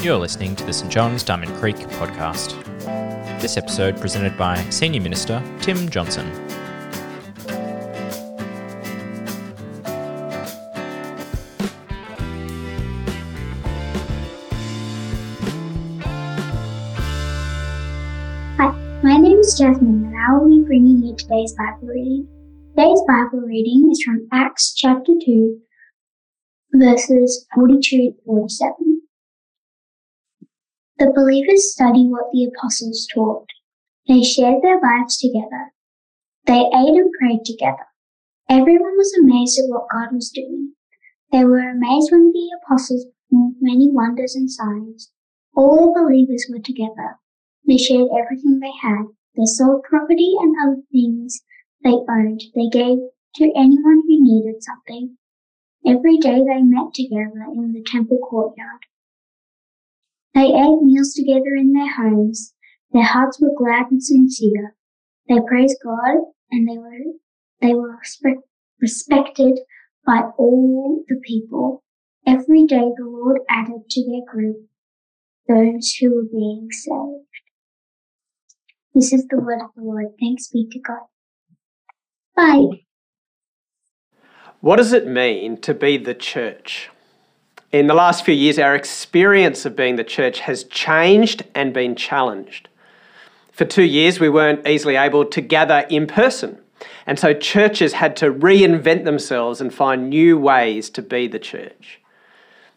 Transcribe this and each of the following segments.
You're listening to the St John's Diamond Creek podcast. This episode presented by Senior Minister Tim Johnson. Hi, my name is Jasmine and I will be bringing you today's Bible reading. Today's Bible reading is from Acts chapter 2, verses 42 to 47. The believers studied what the apostles taught. They shared their lives together. They ate and prayed together. Everyone was amazed at what God was doing. They were amazed when the apostles performed many wonders and signs. All the believers were together. They shared everything they had. They sold property and other things they owned. They gave to anyone who needed something. Every day they met together in the temple courtyard. They ate meals together in their homes. Their hearts were glad and sincere. They praised God and they were, they were respect, respected by all the people. Every day the Lord added to their group those who were being saved. This is the word of the Lord. Thanks be to God. Bye. What does it mean to be the church? In the last few years, our experience of being the church has changed and been challenged. For two years, we weren't easily able to gather in person. And so churches had to reinvent themselves and find new ways to be the church.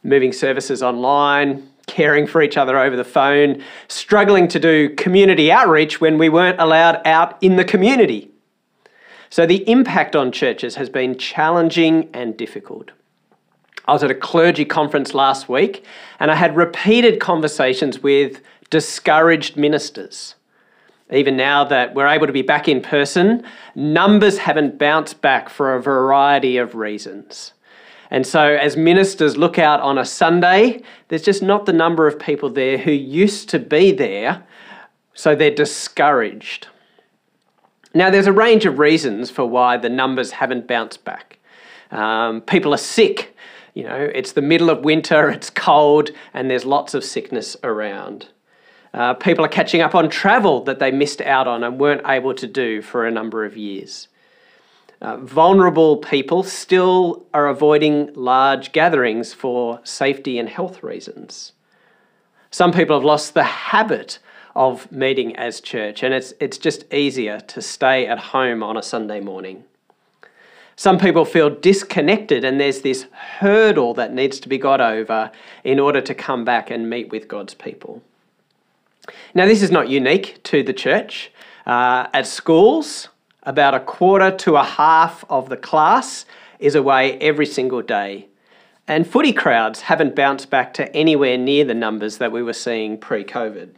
Moving services online, caring for each other over the phone, struggling to do community outreach when we weren't allowed out in the community. So the impact on churches has been challenging and difficult. I was at a clergy conference last week and I had repeated conversations with discouraged ministers. Even now that we're able to be back in person, numbers haven't bounced back for a variety of reasons. And so, as ministers look out on a Sunday, there's just not the number of people there who used to be there, so they're discouraged. Now, there's a range of reasons for why the numbers haven't bounced back. Um, people are sick, you know, it's the middle of winter, it's cold, and there's lots of sickness around. Uh, people are catching up on travel that they missed out on and weren't able to do for a number of years. Uh, vulnerable people still are avoiding large gatherings for safety and health reasons. Some people have lost the habit of meeting as church, and it's, it's just easier to stay at home on a Sunday morning. Some people feel disconnected, and there's this hurdle that needs to be got over in order to come back and meet with God's people. Now, this is not unique to the church. Uh, at schools, about a quarter to a half of the class is away every single day. And footy crowds haven't bounced back to anywhere near the numbers that we were seeing pre COVID.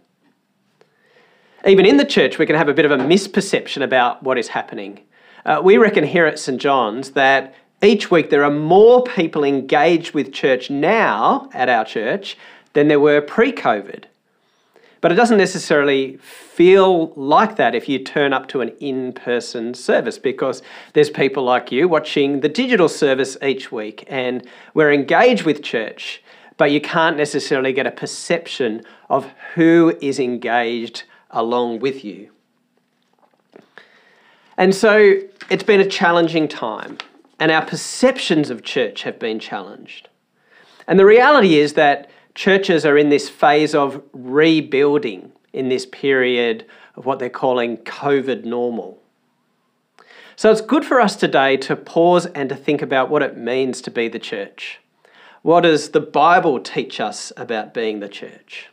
Even in the church, we can have a bit of a misperception about what is happening. Uh, we reckon here at St. John's that each week there are more people engaged with church now at our church than there were pre COVID. But it doesn't necessarily feel like that if you turn up to an in person service because there's people like you watching the digital service each week and we're engaged with church, but you can't necessarily get a perception of who is engaged along with you. And so it's been a challenging time, and our perceptions of church have been challenged. And the reality is that churches are in this phase of rebuilding in this period of what they're calling COVID normal. So it's good for us today to pause and to think about what it means to be the church. What does the Bible teach us about being the church?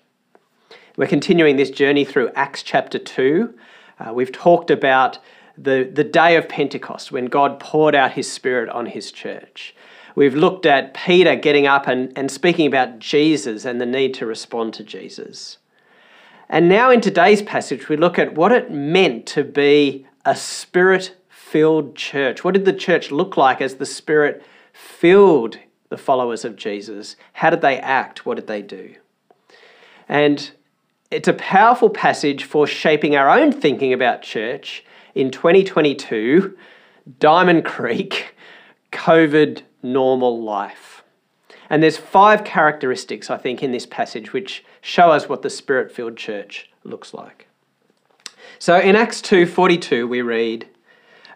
We're continuing this journey through Acts chapter 2. Uh, we've talked about the, the day of Pentecost when God poured out his Spirit on his church. We've looked at Peter getting up and, and speaking about Jesus and the need to respond to Jesus. And now in today's passage, we look at what it meant to be a spirit filled church. What did the church look like as the Spirit filled the followers of Jesus? How did they act? What did they do? And it's a powerful passage for shaping our own thinking about church in 2022, Diamond Creek, COVID normal life. And there's five characteristics, I think, in this passage which show us what the spirit filled church looks like. So in Acts 2:42 we read,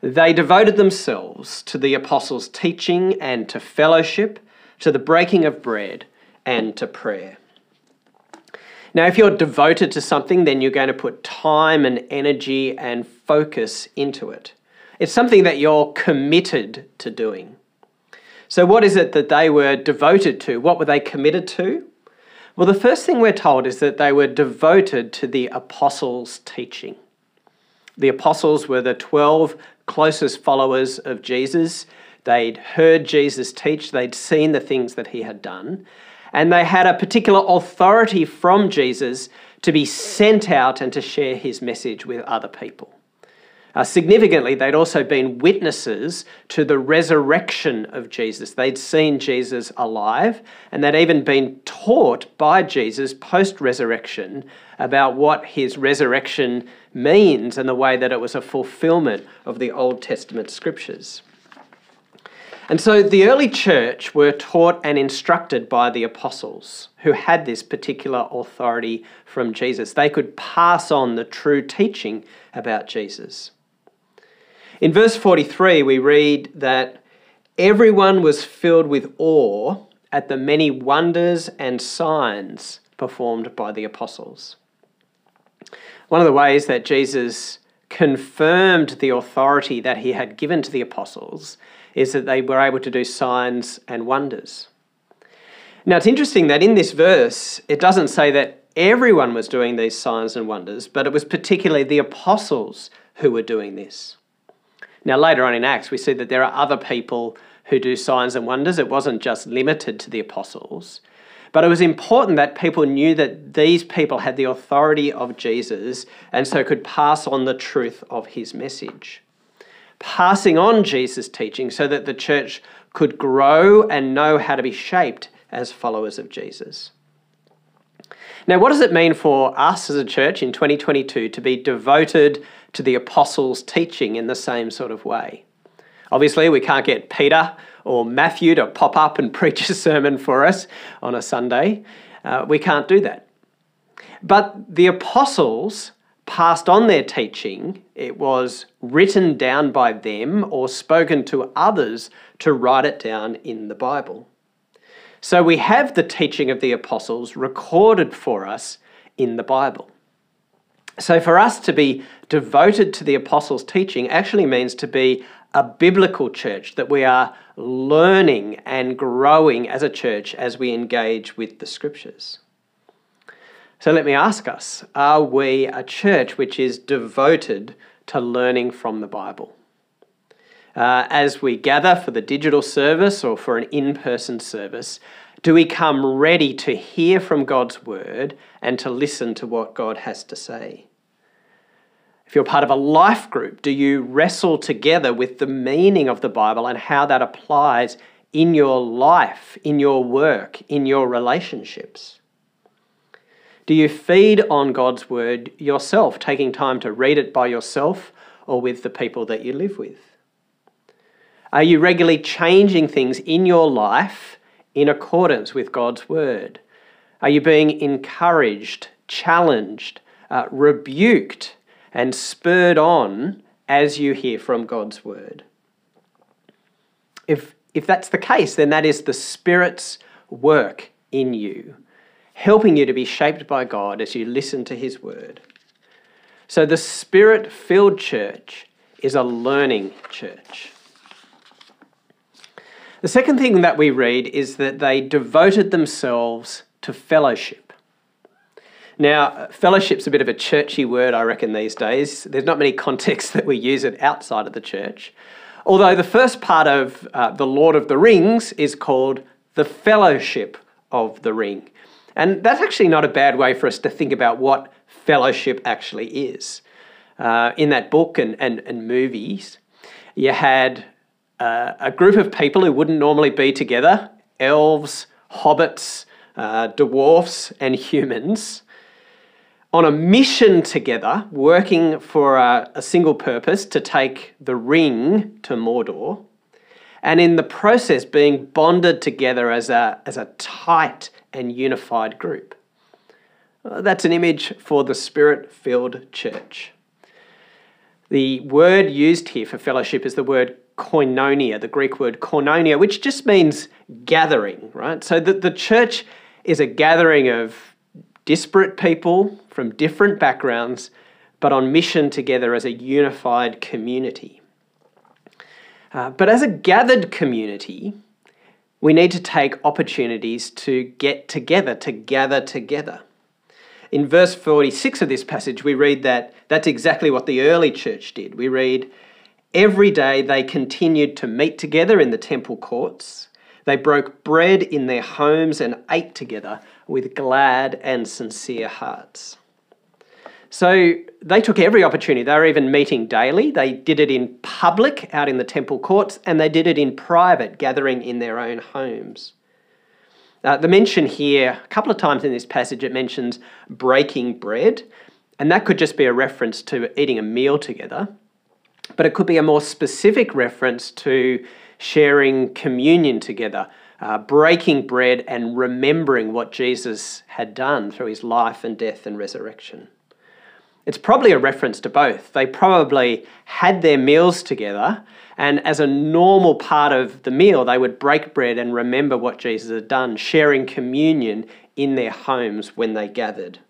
"They devoted themselves to the apostles' teaching and to fellowship, to the breaking of bread and to prayer." Now, if you're devoted to something, then you're going to put time and energy and focus into it. It's something that you're committed to doing. So, what is it that they were devoted to? What were they committed to? Well, the first thing we're told is that they were devoted to the apostles' teaching. The apostles were the 12 closest followers of Jesus. They'd heard Jesus teach, they'd seen the things that he had done, and they had a particular authority from Jesus to be sent out and to share his message with other people. Uh, significantly, they'd also been witnesses to the resurrection of Jesus. They'd seen Jesus alive, and they'd even been taught by Jesus post resurrection about what his resurrection means and the way that it was a fulfillment of the Old Testament scriptures. And so the early church were taught and instructed by the apostles who had this particular authority from Jesus. They could pass on the true teaching about Jesus. In verse 43, we read that everyone was filled with awe at the many wonders and signs performed by the apostles. One of the ways that Jesus confirmed the authority that he had given to the apostles is that they were able to do signs and wonders. Now, it's interesting that in this verse, it doesn't say that everyone was doing these signs and wonders, but it was particularly the apostles who were doing this. Now, later on in Acts, we see that there are other people who do signs and wonders. It wasn't just limited to the apostles. But it was important that people knew that these people had the authority of Jesus and so could pass on the truth of his message. Passing on Jesus' teaching so that the church could grow and know how to be shaped as followers of Jesus. Now, what does it mean for us as a church in 2022 to be devoted to the apostles' teaching in the same sort of way? Obviously, we can't get Peter or Matthew to pop up and preach a sermon for us on a Sunday. Uh, we can't do that. But the apostles passed on their teaching, it was written down by them or spoken to others to write it down in the Bible. So we have the teaching of the apostles recorded for us in the Bible. So for us to be devoted to the apostles' teaching actually means to be a biblical church, that we are learning and growing as a church as we engage with the scriptures. So let me ask us are we a church which is devoted to learning from the Bible? uh, as we gather for the digital service or for an in person service, do we come ready to hear from God's word and to listen to what God has to say? If you're part of a life group, do you wrestle together with the meaning of the Bible and how that applies in your life, in your work, in your relationships? Do you feed on God's word yourself, taking time to read it by yourself or with the people that you live with? Are you regularly changing things in your life in accordance with God's word? Are you being encouraged, challenged, uh, rebuked, and spurred on as you hear from God's word? If, if that's the case, then that is the Spirit's work in you, helping you to be shaped by God as you listen to His word. So the Spirit filled church is a learning church. The second thing that we read is that they devoted themselves to fellowship. Now, fellowship's a bit of a churchy word, I reckon, these days. There's not many contexts that we use it outside of the church. Although the first part of uh, The Lord of the Rings is called the Fellowship of the Ring. And that's actually not a bad way for us to think about what fellowship actually is. Uh, in that book and, and, and movies, you had uh, a group of people who wouldn't normally be together elves, hobbits, uh, dwarfs, and humans on a mission together, working for a, a single purpose to take the ring to Mordor. and in the process being bonded together as a, as a tight and unified group. Uh, that's an image for the spirit filled church. The word used here for fellowship is the word koinonia, the Greek word koinonia, which just means gathering, right? So the, the church is a gathering of disparate people from different backgrounds, but on mission together as a unified community. Uh, but as a gathered community, we need to take opportunities to get together, to gather together. In verse 46 of this passage, we read that that's exactly what the early church did. We read, Every day they continued to meet together in the temple courts. They broke bread in their homes and ate together with glad and sincere hearts. So they took every opportunity. They were even meeting daily. They did it in public out in the temple courts, and they did it in private, gathering in their own homes. Uh, the mention here, a couple of times in this passage, it mentions breaking bread, and that could just be a reference to eating a meal together, but it could be a more specific reference to sharing communion together, uh, breaking bread and remembering what Jesus had done through his life and death and resurrection. It's probably a reference to both. They probably had their meals together, and as a normal part of the meal, they would break bread and remember what Jesus had done, sharing communion in their homes when they gathered.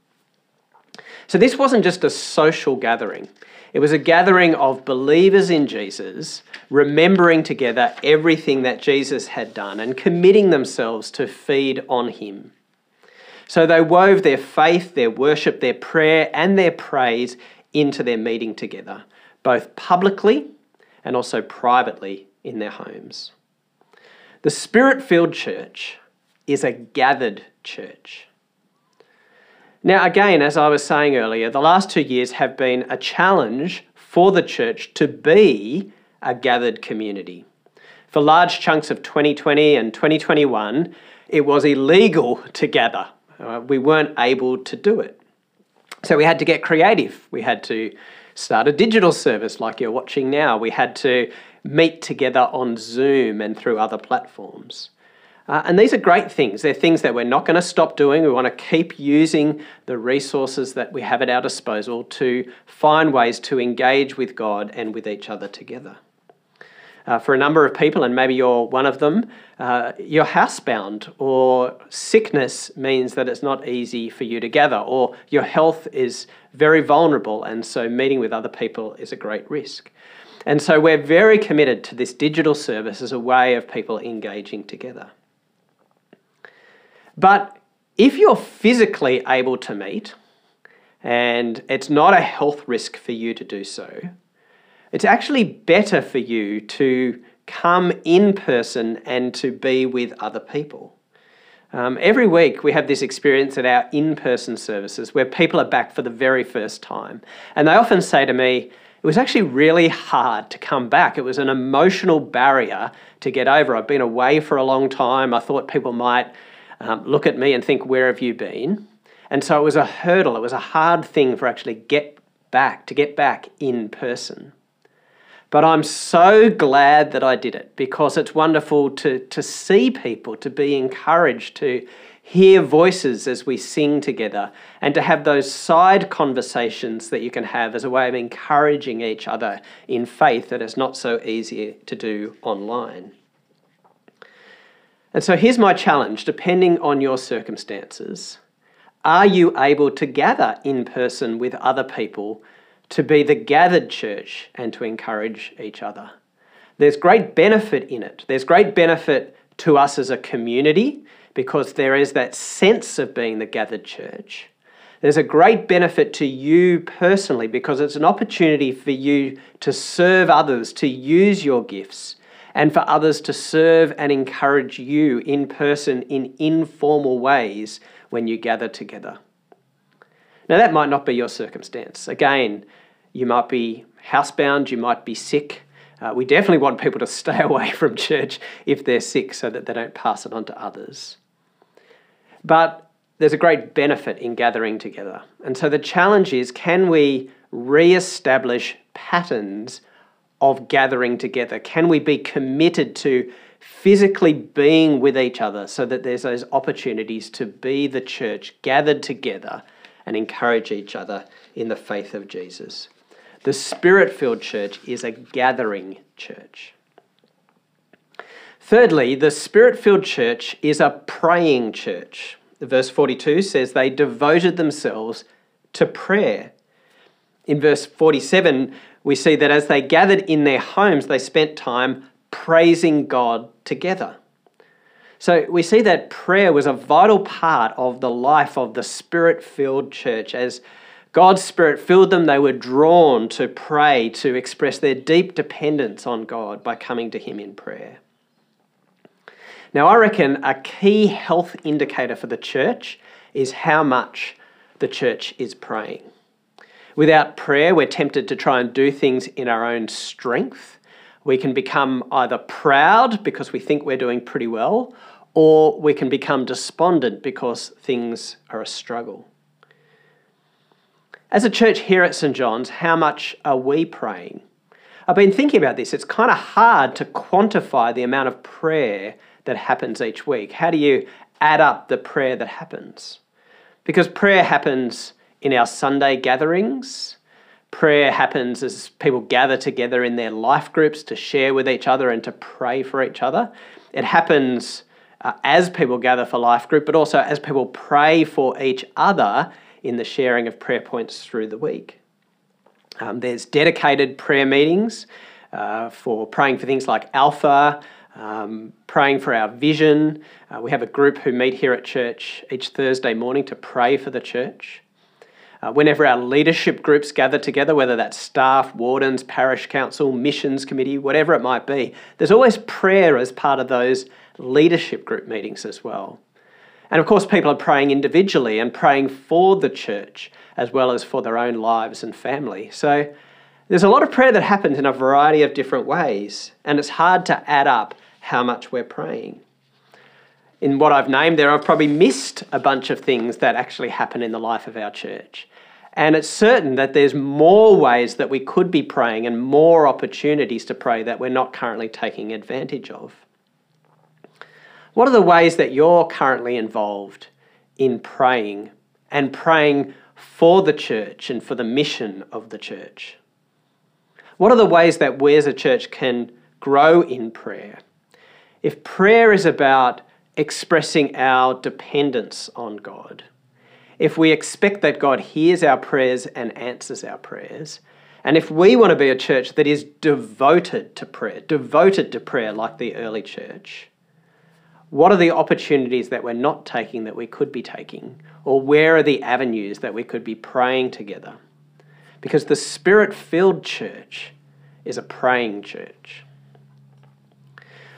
So, this wasn't just a social gathering, it was a gathering of believers in Jesus, remembering together everything that Jesus had done and committing themselves to feed on him. So they wove their faith, their worship, their prayer, and their praise into their meeting together, both publicly and also privately in their homes. The spirit filled church is a gathered church. Now, again, as I was saying earlier, the last two years have been a challenge for the church to be a gathered community. For large chunks of 2020 and 2021, it was illegal to gather uh, we weren't able to do it. So we had to get creative. We had to start a digital service like you're watching now. We had to meet together on Zoom and through other platforms. Uh, and these are great things. They're things that we're not going to stop doing. We want to keep using the resources that we have at our disposal to find ways to engage with God and with each other together. Uh, for a number of people, and maybe you're one of them, uh, you're housebound, or sickness means that it's not easy for you to gather, or your health is very vulnerable, and so meeting with other people is a great risk. And so we're very committed to this digital service as a way of people engaging together. But if you're physically able to meet, and it's not a health risk for you to do so, it's actually better for you to come in person and to be with other people. Um, every week we have this experience at our in person services where people are back for the very first time. And they often say to me, it was actually really hard to come back. It was an emotional barrier to get over. I've been away for a long time. I thought people might um, look at me and think, Where have you been? And so it was a hurdle. It was a hard thing for actually get back, to get back in person. But I'm so glad that I did it because it's wonderful to, to see people, to be encouraged, to hear voices as we sing together, and to have those side conversations that you can have as a way of encouraging each other in faith that is not so easy to do online. And so here's my challenge depending on your circumstances, are you able to gather in person with other people to be the gathered church and to encourage each other. There's great benefit in it. There's great benefit to us as a community because there is that sense of being the gathered church. There's a great benefit to you personally because it's an opportunity for you to serve others, to use your gifts, and for others to serve and encourage you in person in informal ways when you gather together. Now, that might not be your circumstance. Again, you might be housebound, you might be sick. Uh, we definitely want people to stay away from church if they're sick so that they don't pass it on to others. But there's a great benefit in gathering together. And so the challenge is can we re establish patterns of gathering together? Can we be committed to physically being with each other so that there's those opportunities to be the church gathered together and encourage each other in the faith of Jesus? The spirit filled church is a gathering church. Thirdly, the spirit filled church is a praying church. Verse 42 says they devoted themselves to prayer. In verse 47, we see that as they gathered in their homes, they spent time praising God together. So we see that prayer was a vital part of the life of the spirit filled church. As God's Spirit filled them, they were drawn to pray, to express their deep dependence on God by coming to Him in prayer. Now, I reckon a key health indicator for the church is how much the church is praying. Without prayer, we're tempted to try and do things in our own strength. We can become either proud because we think we're doing pretty well, or we can become despondent because things are a struggle. As a church here at St. John's, how much are we praying? I've been thinking about this. It's kind of hard to quantify the amount of prayer that happens each week? How do you add up the prayer that happens? Because prayer happens in our Sunday gatherings. Prayer happens as people gather together in their life groups to share with each other and to pray for each other. It happens uh, as people gather for life group, but also as people pray for each other in the sharing of prayer points through the week. Um, there's dedicated prayer meetings uh, for praying for things like Alpha, um, praying for our vision. Uh, we have a group who meet here at church each Thursday morning to pray for the church. Uh, whenever our leadership groups gather together, whether that's staff, wardens, parish council, missions committee, whatever it might be, there's always prayer as part of those leadership group meetings as well. And of course, people are praying individually and praying for the church as well as for their own lives and family. So there's a lot of prayer that happens in a variety of different ways, and it's hard to add up how much we're praying. In what I've named there, I've probably missed a bunch of things that actually happen in the life of our church. And it's certain that there's more ways that we could be praying and more opportunities to pray that we're not currently taking advantage of. What are the ways that you're currently involved in praying and praying for the church and for the mission of the church? What are the ways that we as a church can grow in prayer? If prayer is about expressing our dependence on God, if we expect that God hears our prayers and answers our prayers, and if we want to be a church that is devoted to prayer, devoted to prayer like the early church, what are the opportunities that we're not taking that we could be taking? Or where are the avenues that we could be praying together? Because the spirit filled church is a praying church.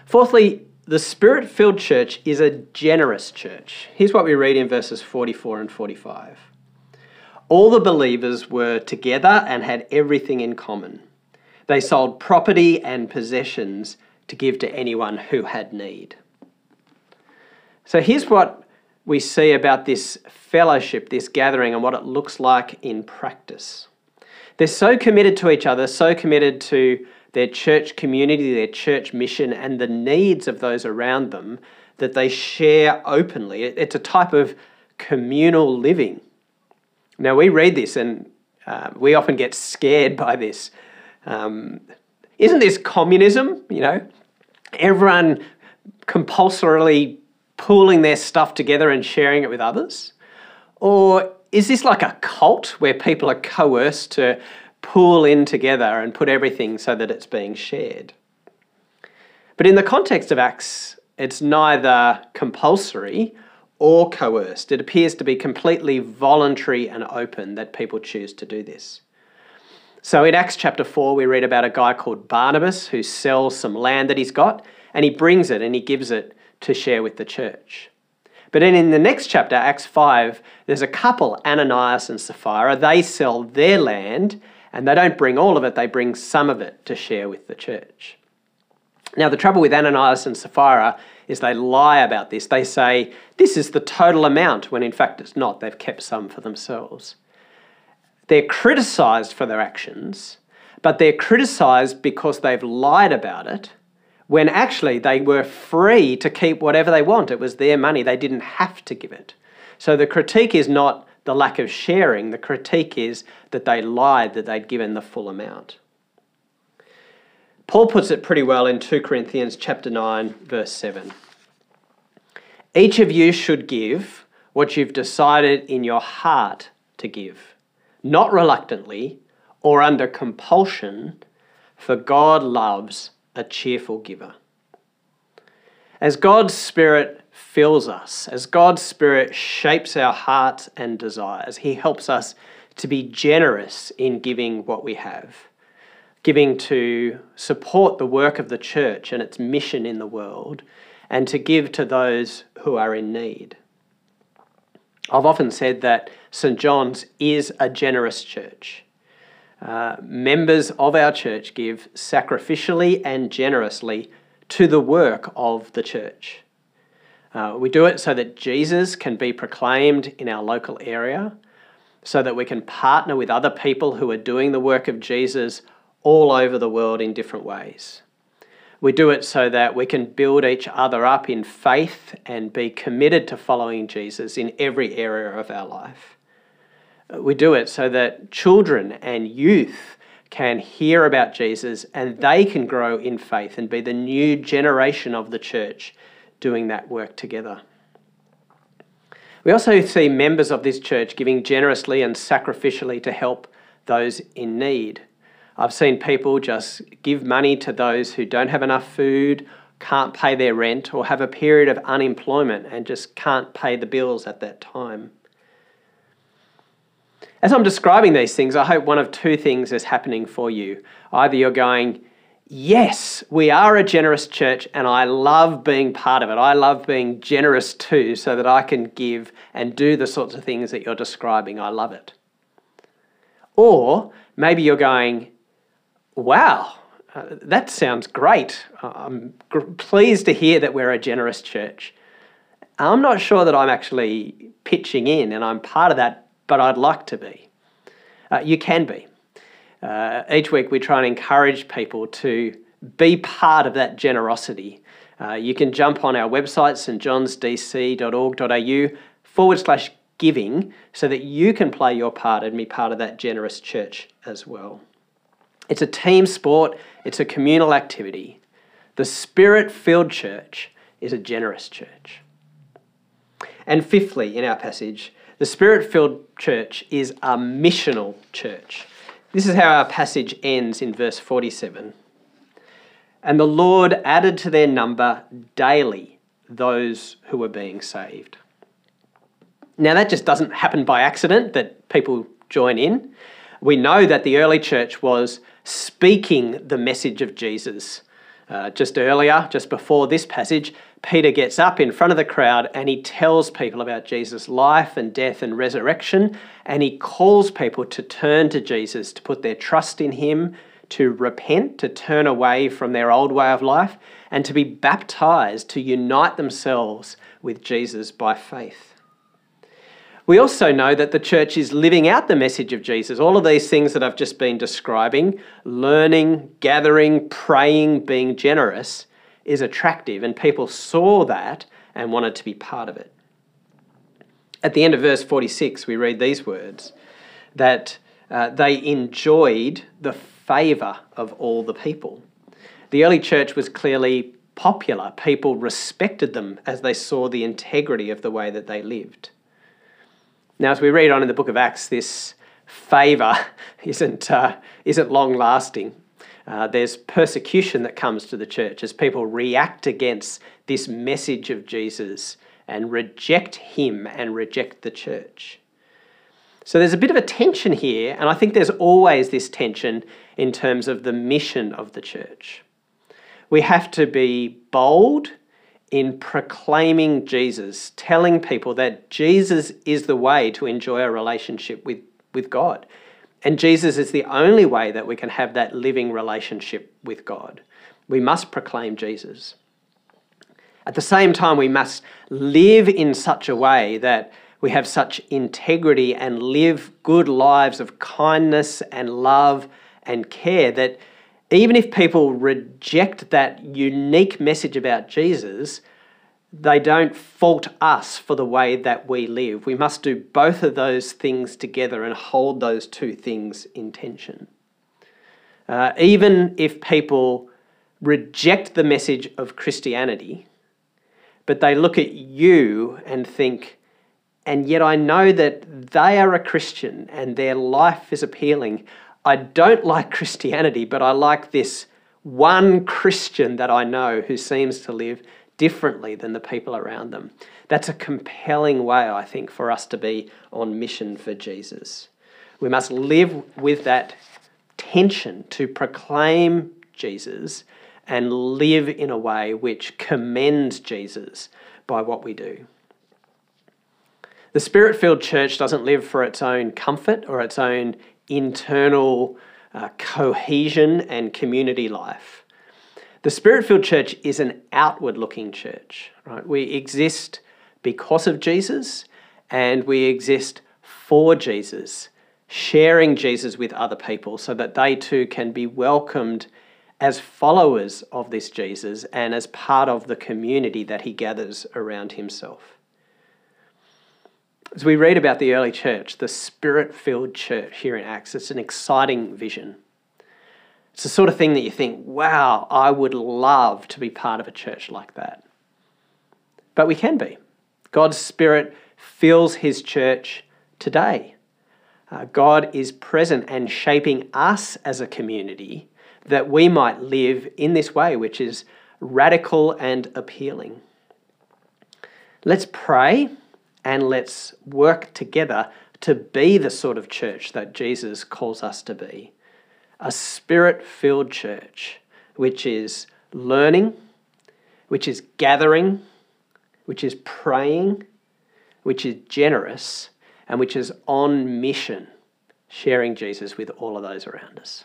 Fourthly, the spirit filled church is a generous church. Here's what we read in verses 44 and 45. All the believers were together and had everything in common. They sold property and possessions to give to anyone who had need. So here's what we see about this fellowship, this gathering, and what it looks like in practice. They're so committed to each other, so committed to their church community, their church mission, and the needs of those around them that they share openly. It's a type of communal living. Now, we read this and uh, we often get scared by this. Um, isn't this communism? You know, everyone compulsorily pooling their stuff together and sharing it with others? Or is this like a cult where people are coerced to pool in together and put everything so that it's being shared. But in the context of Acts, it's neither compulsory or coerced. It appears to be completely voluntary and open that people choose to do this. So in Acts chapter 4, we read about a guy called Barnabas who sells some land that he's got and he brings it and he gives it to share with the church. But then in the next chapter, Acts 5, there's a couple, Ananias and Sapphira. They sell their land and they don't bring all of it, they bring some of it to share with the church. Now, the trouble with Ananias and Sapphira is they lie about this. They say, this is the total amount, when in fact it's not. They've kept some for themselves. They're criticised for their actions, but they're criticized because they've lied about it when actually they were free to keep whatever they want. It was their money, they didn't have to give it. So the critique is not the lack of sharing, the critique is that they lied that they'd given the full amount. Paul puts it pretty well in 2 Corinthians chapter 9 verse 7. Each of you should give what you've decided in your heart to give, not reluctantly or under compulsion, for God loves a cheerful giver. As God's Spirit fills us, as God's Spirit shapes our hearts and desires, He helps us to be generous in giving what we have, giving to support the work of the church and its mission in the world, and to give to those who are in need. I've often said that St. John's is a generous church. Uh, members of our church give sacrificially and generously to the work of the church. Uh, we do it so that Jesus can be proclaimed in our local area, so that we can partner with other people who are doing the work of Jesus all over the world in different ways. We do it so that we can build each other up in faith and be committed to following Jesus in every area of our life. We do it so that children and youth can hear about Jesus and they can grow in faith and be the new generation of the church doing that work together. We also see members of this church giving generously and sacrificially to help those in need. I've seen people just give money to those who don't have enough food, can't pay their rent, or have a period of unemployment and just can't pay the bills at that time. As I'm describing these things, I hope one of two things is happening for you. Either you're going, Yes, we are a generous church, and I love being part of it. I love being generous too, so that I can give and do the sorts of things that you're describing. I love it. Or maybe you're going, Wow, uh, that sounds great. I'm pleased to hear that we're a generous church. I'm not sure that I'm actually pitching in and I'm part of that, but I'd like to be. Uh, you can be. Uh, each week we try and encourage people to be part of that generosity. Uh, you can jump on our website, stjohnsdc.org.au forward slash giving, so that you can play your part and be part of that generous church as well. It's a team sport, it's a communal activity. The spirit filled church is a generous church. And fifthly, in our passage, the spirit filled church is a missional church. This is how our passage ends in verse 47. And the Lord added to their number daily those who were being saved. Now, that just doesn't happen by accident that people join in. We know that the early church was speaking the message of Jesus. Uh, just earlier, just before this passage, Peter gets up in front of the crowd and he tells people about Jesus' life and death and resurrection, and he calls people to turn to Jesus, to put their trust in him, to repent, to turn away from their old way of life, and to be baptized, to unite themselves with Jesus by faith. We also know that the church is living out the message of Jesus. All of these things that I've just been describing learning, gathering, praying, being generous is attractive, and people saw that and wanted to be part of it. At the end of verse 46, we read these words that uh, they enjoyed the favour of all the people. The early church was clearly popular, people respected them as they saw the integrity of the way that they lived. Now, as we read on in the book of Acts, this favour isn't, uh, isn't long lasting. Uh, there's persecution that comes to the church as people react against this message of Jesus and reject him and reject the church. So there's a bit of a tension here, and I think there's always this tension in terms of the mission of the church. We have to be bold in proclaiming Jesus, telling people that Jesus is the way to enjoy a relationship with, with God. And Jesus is the only way that we can have that living relationship with God. We must proclaim Jesus. At the same time, we must live in such a way that we have such integrity and live good lives of kindness and love and care that even if people reject that unique message about Jesus, they don't fault us for the way that we live. We must do both of those things together and hold those two things in tension. Uh, even if people reject the message of Christianity, but they look at you and think, and yet I know that they are a Christian and their life is appealing. I don't like Christianity, but I like this one Christian that I know who seems to live differently than the people around them. That's a compelling way, I think, for us to be on mission for Jesus. We must live with that tension to proclaim Jesus and live in a way which commends Jesus by what we do. The spirit filled church doesn't live for its own comfort or its own internal uh, cohesion and community life. The spirit filled church is an outward looking church, right? We exist because of Jesus and we exist for Jesus, sharing Jesus with other people so that they too can be welcomed as followers of this Jesus and as part of the community that he gathers around himself. As we read about the early church, the spirit filled church here in Acts, it's an exciting vision. It's the sort of thing that you think, wow, I would love to be part of a church like that. But we can be. God's Spirit fills His church today. Uh, God is present and shaping us as a community that we might live in this way, which is radical and appealing. Let's pray and let's work together to be the sort of church that Jesus calls us to be a spirit filled church, which is learning, which is gathering, which is praying, which is generous, and which is on mission, sharing Jesus with all of those around us.